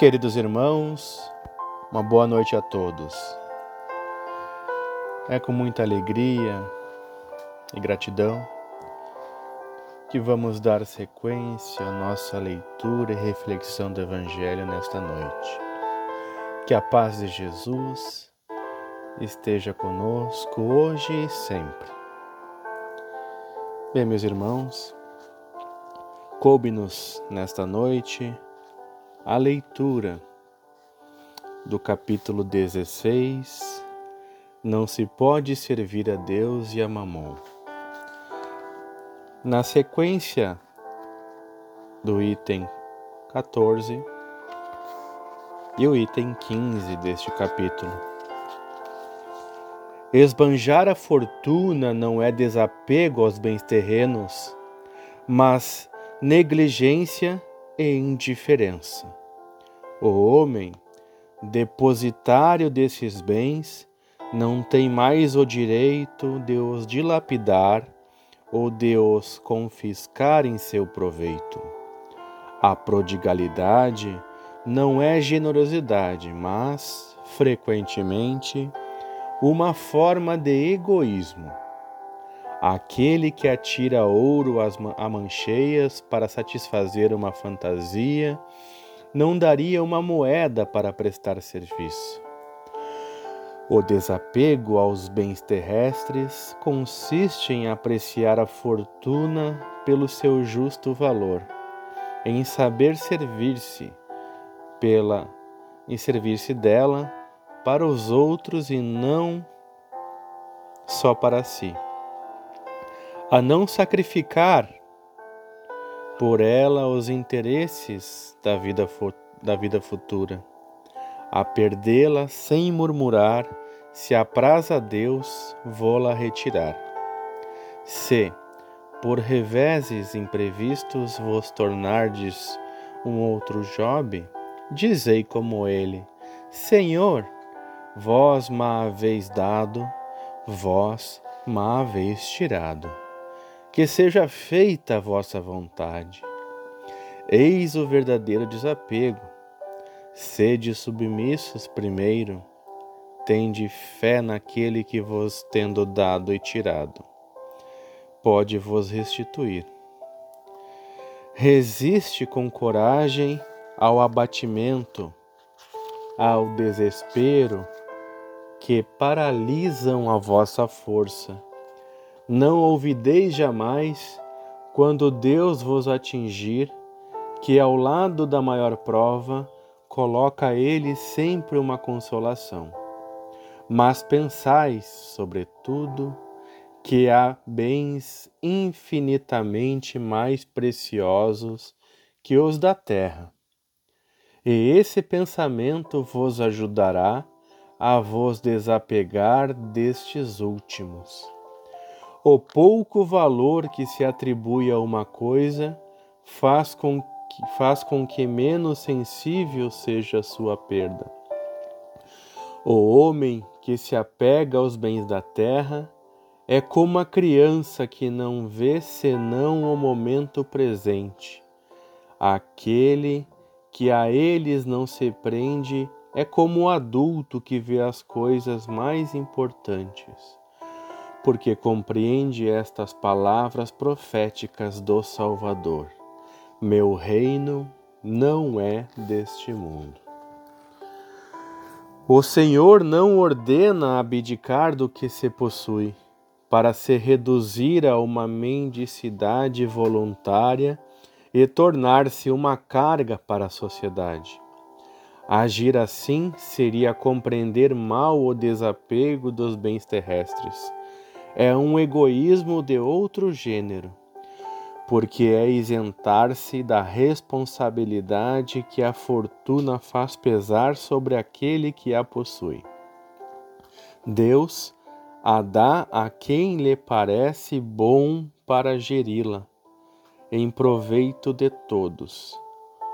Queridos irmãos, uma boa noite a todos. É com muita alegria e gratidão que vamos dar sequência à nossa leitura e reflexão do Evangelho nesta noite. Que a paz de Jesus esteja conosco hoje e sempre. Bem, meus irmãos, coube-nos nesta noite a leitura do capítulo 16 Não se pode servir a Deus e a Mamon. Na sequência do item 14 e o item 15 deste capítulo. Esbanjar a fortuna não é desapego aos bens terrenos, mas negligência e indiferença. O homem, depositário desses bens, não tem mais o direito de os dilapidar ou de os confiscar em seu proveito. A prodigalidade não é generosidade, mas, frequentemente, uma forma de egoísmo Aquele que atira ouro a mancheias para satisfazer uma fantasia, não daria uma moeda para prestar serviço. O desapego aos bens terrestres consiste em apreciar a fortuna pelo seu justo valor, em saber servir-se pela em servir-se dela para os outros e não só para si a não sacrificar por ela os interesses da vida, da vida futura, a perdê-la sem murmurar, se apraz a Deus, vou-la retirar. Se, por reveses imprevistos, vos tornardes um outro Job, dizei como ele: Senhor, vós ma haveis dado, vós ma haveis tirado que seja feita a vossa vontade. Eis o verdadeiro desapego. Sede submissos primeiro, tende fé naquele que vos tendo dado e tirado, pode vos restituir. Resiste com coragem ao abatimento, ao desespero que paralisam a vossa força não ouvideis jamais, quando Deus vos atingir, que ao lado da maior prova coloca Ele sempre uma consolação. Mas pensais, sobretudo, que há bens infinitamente mais preciosos que os da terra. E esse pensamento vos ajudará a vos desapegar destes últimos. O pouco valor que se atribui a uma coisa faz com que, faz com que menos sensível seja a sua perda. O homem que se apega aos bens da terra é como a criança que não vê senão o momento presente. Aquele que a eles não se prende é como o adulto que vê as coisas mais importantes porque compreende estas palavras proféticas do Salvador: Meu reino não é deste mundo. O Senhor não ordena abdicar do que se possui, para se reduzir a uma mendicidade voluntária e tornar-se uma carga para a sociedade. Agir assim seria compreender mal o desapego dos bens terrestres é um egoísmo de outro gênero, porque é isentar-se da responsabilidade que a fortuna faz pesar sobre aquele que a possui. Deus a dá a quem lhe parece bom para geri-la, em proveito de todos.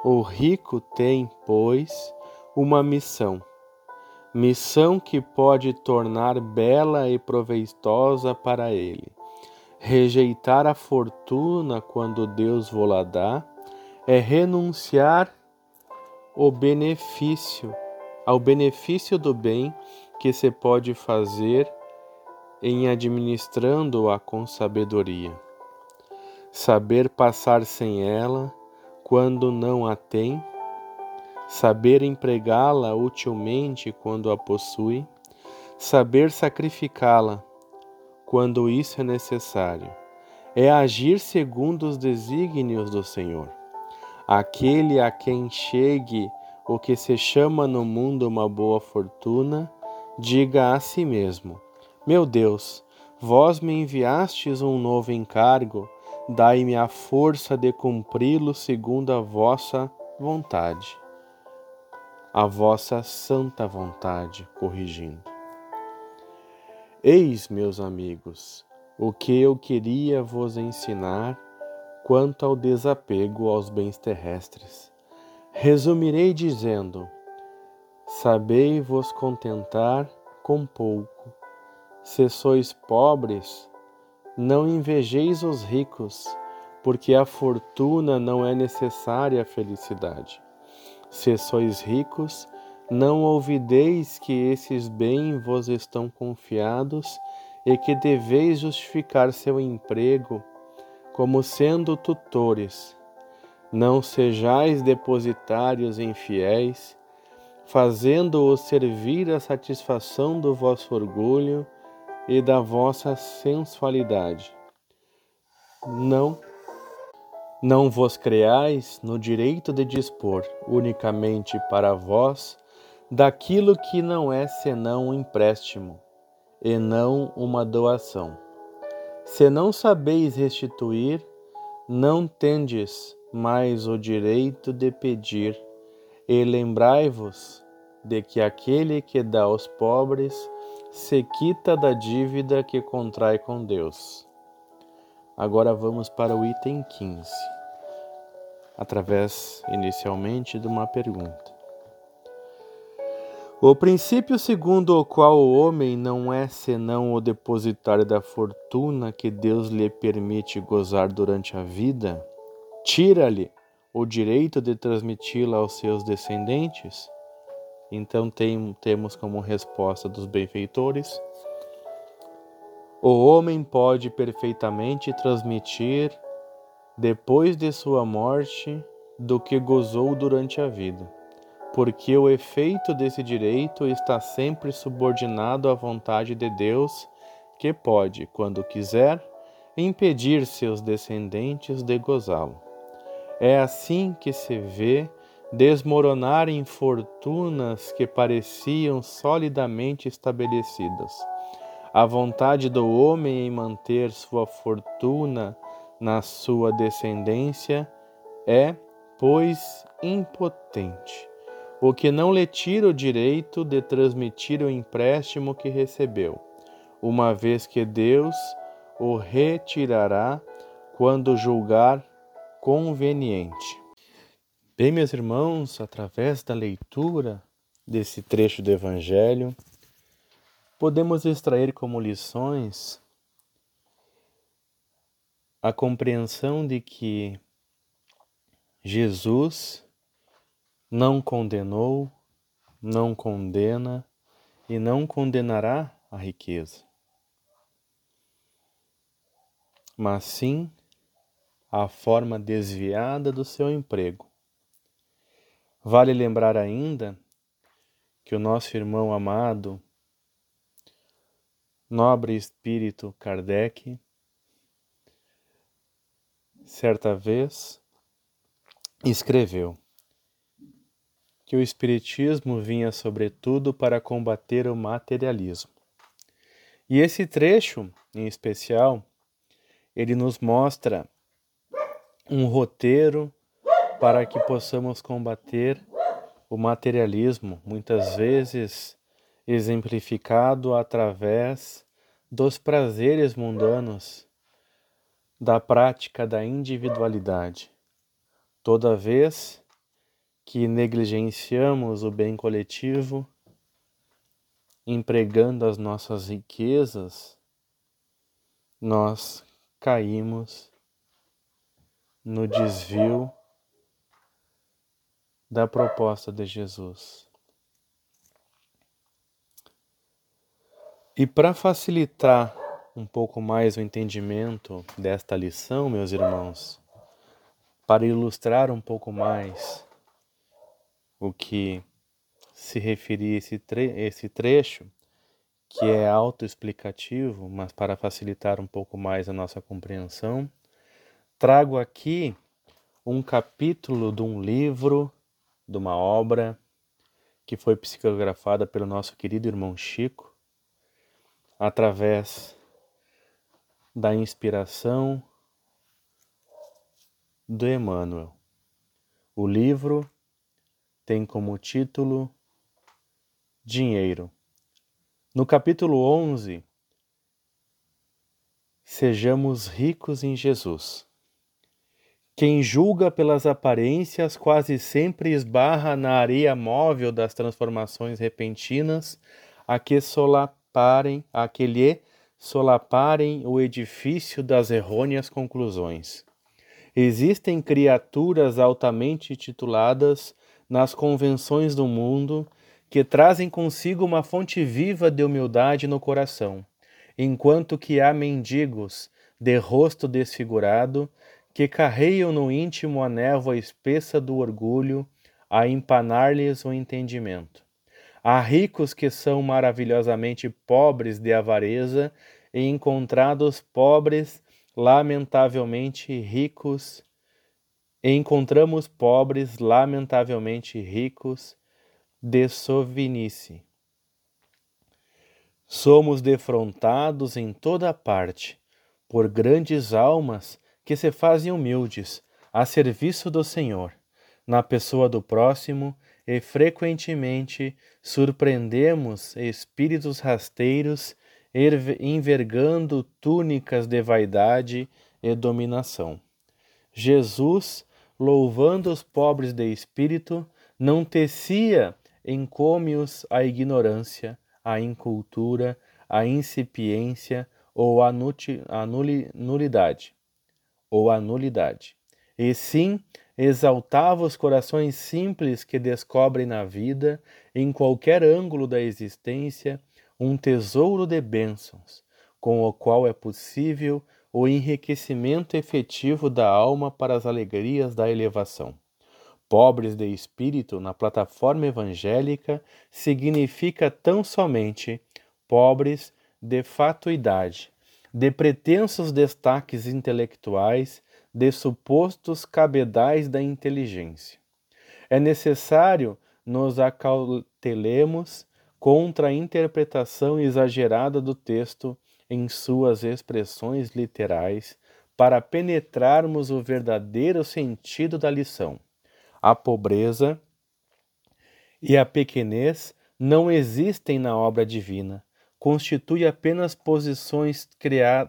O rico tem, pois, uma missão missão que pode tornar bela e proveitosa para ele. Rejeitar a fortuna quando Deus vô-la dá é renunciar o benefício, ao benefício do bem que se pode fazer em administrando-a com sabedoria. Saber passar sem ela quando não a tem, saber empregá-la utilmente quando a possui, saber sacrificá-la quando isso é necessário, é agir segundo os desígnios do Senhor. Aquele a quem chegue o que se chama no mundo uma boa fortuna, diga a si mesmo: Meu Deus, vós me enviastes um novo encargo, dai-me a força de cumpri-lo segundo a vossa vontade. A vossa santa vontade, corrigindo. Eis, meus amigos, o que eu queria vos ensinar quanto ao desapego aos bens terrestres. Resumirei dizendo: Sabei vos contentar com pouco. Se sois pobres, não invejeis os ricos, porque a fortuna não é necessária à felicidade. Se sois ricos, não ouvideis que esses bens vos estão confiados e que deveis justificar seu emprego como sendo tutores. Não sejais depositários infiéis, fazendo-os servir a satisfação do vosso orgulho e da vossa sensualidade. Não não vos creais no direito de dispor unicamente para vós daquilo que não é senão um empréstimo e não uma doação se não sabeis restituir, não tendes mais o direito de pedir, e lembrai-vos de que aquele que dá aos pobres se quita da dívida que contrai com Deus. Agora vamos para o item 15, através inicialmente de uma pergunta. O princípio segundo o qual o homem não é senão o depositário da fortuna que Deus lhe permite gozar durante a vida, tira-lhe o direito de transmiti-la aos seus descendentes? Então tem, temos como resposta dos benfeitores: o homem pode perfeitamente transmitir depois de sua morte do que gozou durante a vida porque o efeito desse direito está sempre subordinado à vontade de Deus, que pode, quando quiser, impedir seus descendentes de gozá-lo. É assim que se vê desmoronarem fortunas que pareciam solidamente estabelecidas. A vontade do homem em manter sua fortuna na sua descendência é, pois, impotente o que não lhe tira o direito de transmitir o empréstimo que recebeu, uma vez que Deus o retirará quando julgar conveniente. Bem, meus irmãos, através da leitura desse trecho do Evangelho, podemos extrair como lições a compreensão de que Jesus não condenou, não condena e não condenará a riqueza, mas sim a forma desviada do seu emprego. Vale lembrar ainda que o nosso irmão amado, nobre espírito Kardec, certa vez escreveu: que o Espiritismo vinha, sobretudo, para combater o materialismo. E esse trecho, em especial, ele nos mostra um roteiro para que possamos combater o materialismo, muitas vezes exemplificado através dos prazeres mundanos, da prática da individualidade. Toda vez que negligenciamos o bem coletivo, empregando as nossas riquezas, nós caímos no desvio da proposta de Jesus. E para facilitar um pouco mais o entendimento desta lição, meus irmãos, para ilustrar um pouco mais o que se referir esse, tre esse trecho, que é autoexplicativo, mas para facilitar um pouco mais a nossa compreensão, trago aqui um capítulo de um livro, de uma obra que foi psicografada pelo nosso querido irmão Chico, através da inspiração do Emmanuel. O livro tem como título Dinheiro. No capítulo 11, Sejamos ricos em Jesus. Quem julga pelas aparências quase sempre esbarra na areia móvel das transformações repentinas a que solaparem, a que lhe solaparem o edifício das errôneas conclusões. Existem criaturas altamente tituladas nas convenções do mundo que trazem consigo uma fonte viva de humildade no coração, enquanto que há mendigos de rosto desfigurado que carreiam no íntimo a névoa espessa do orgulho a empanar-lhes o entendimento. Há ricos que são maravilhosamente pobres de avareza e encontrados pobres lamentavelmente ricos, e encontramos pobres lamentavelmente ricos de sovinice. Somos defrontados em toda parte por grandes almas que se fazem humildes a serviço do Senhor, na pessoa do próximo, e frequentemente surpreendemos espíritos rasteiros envergando túnicas de vaidade e dominação. Jesus, louvando os pobres de espírito, não tecia encômios à ignorância, à incultura, à incipiência ou à nulidade, ou à nulidade. E sim, exaltava os corações simples que descobrem na vida, em qualquer ângulo da existência, um tesouro de bênçãos, com o qual é possível o enriquecimento efetivo da alma para as alegrias da elevação. Pobres de espírito na plataforma evangélica significa tão somente pobres de fatuidade, de pretensos destaques intelectuais, de supostos cabedais da inteligência. É necessário nos acautelemos contra a interpretação exagerada do texto em suas expressões literais para penetrarmos o verdadeiro sentido da lição. A pobreza e a pequenez não existem na obra divina, constitui apenas posições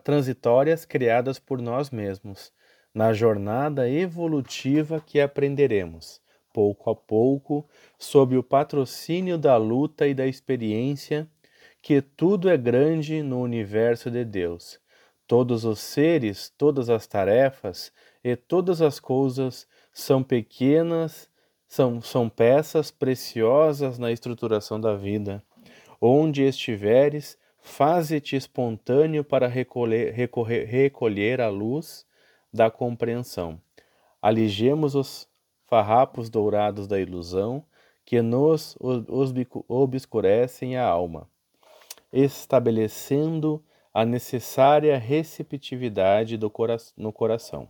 transitórias criadas por nós mesmos, na jornada evolutiva que aprenderemos pouco a pouco, sob o patrocínio da luta e da experiência, que tudo é grande no universo de Deus. Todos os seres, todas as tarefas e todas as coisas são pequenas, são, são peças preciosas na estruturação da vida. Onde estiveres, faze-te espontâneo para recolher, recorrer, recolher a luz da compreensão. Aligemos os farrapos dourados da ilusão que nos obscurecem a alma, estabelecendo a necessária receptividade cora no coração.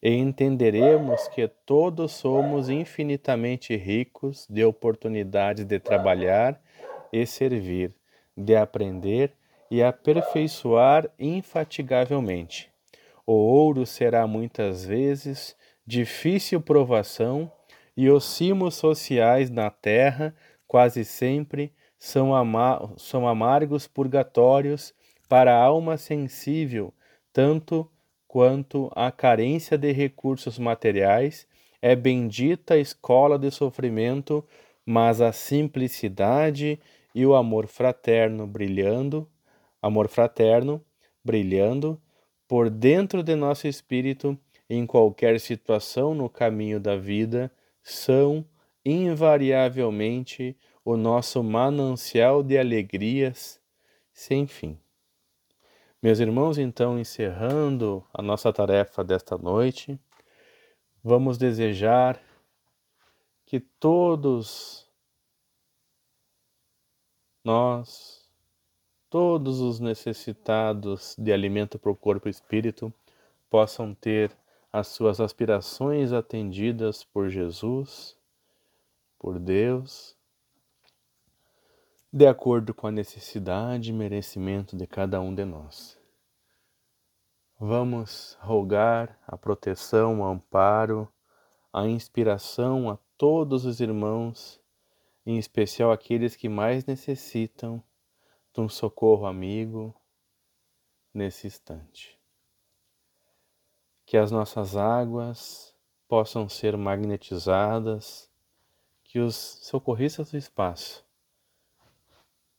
E entenderemos que todos somos infinitamente ricos de oportunidades de trabalhar e servir, de aprender e aperfeiçoar infatigavelmente. O ouro será muitas vezes difícil provação e os cimos sociais na terra quase sempre são, ama são amargos purgatórios para a alma sensível, tanto quanto a carência de recursos materiais é bendita escola de sofrimento, mas a simplicidade e o amor fraterno brilhando, amor fraterno brilhando por dentro de nosso espírito em qualquer situação no caminho da vida são invariavelmente o nosso manancial de alegrias sem fim. Meus irmãos, então, encerrando a nossa tarefa desta noite, vamos desejar que todos nós, todos os necessitados de alimento para o corpo e espírito, possam ter as suas aspirações atendidas por Jesus, por Deus, de acordo com a necessidade e merecimento de cada um de nós. Vamos rogar a proteção, o amparo, a inspiração a todos os irmãos, em especial aqueles que mais necessitam um socorro amigo nesse instante. Que as nossas águas possam ser magnetizadas, que os socorristas do espaço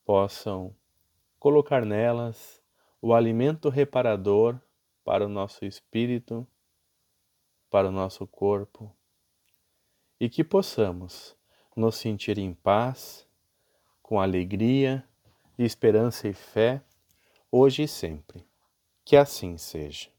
possam colocar nelas o alimento reparador para o nosso espírito, para o nosso corpo, e que possamos nos sentir em paz, com alegria, esperança e fé, hoje e sempre. Que assim seja.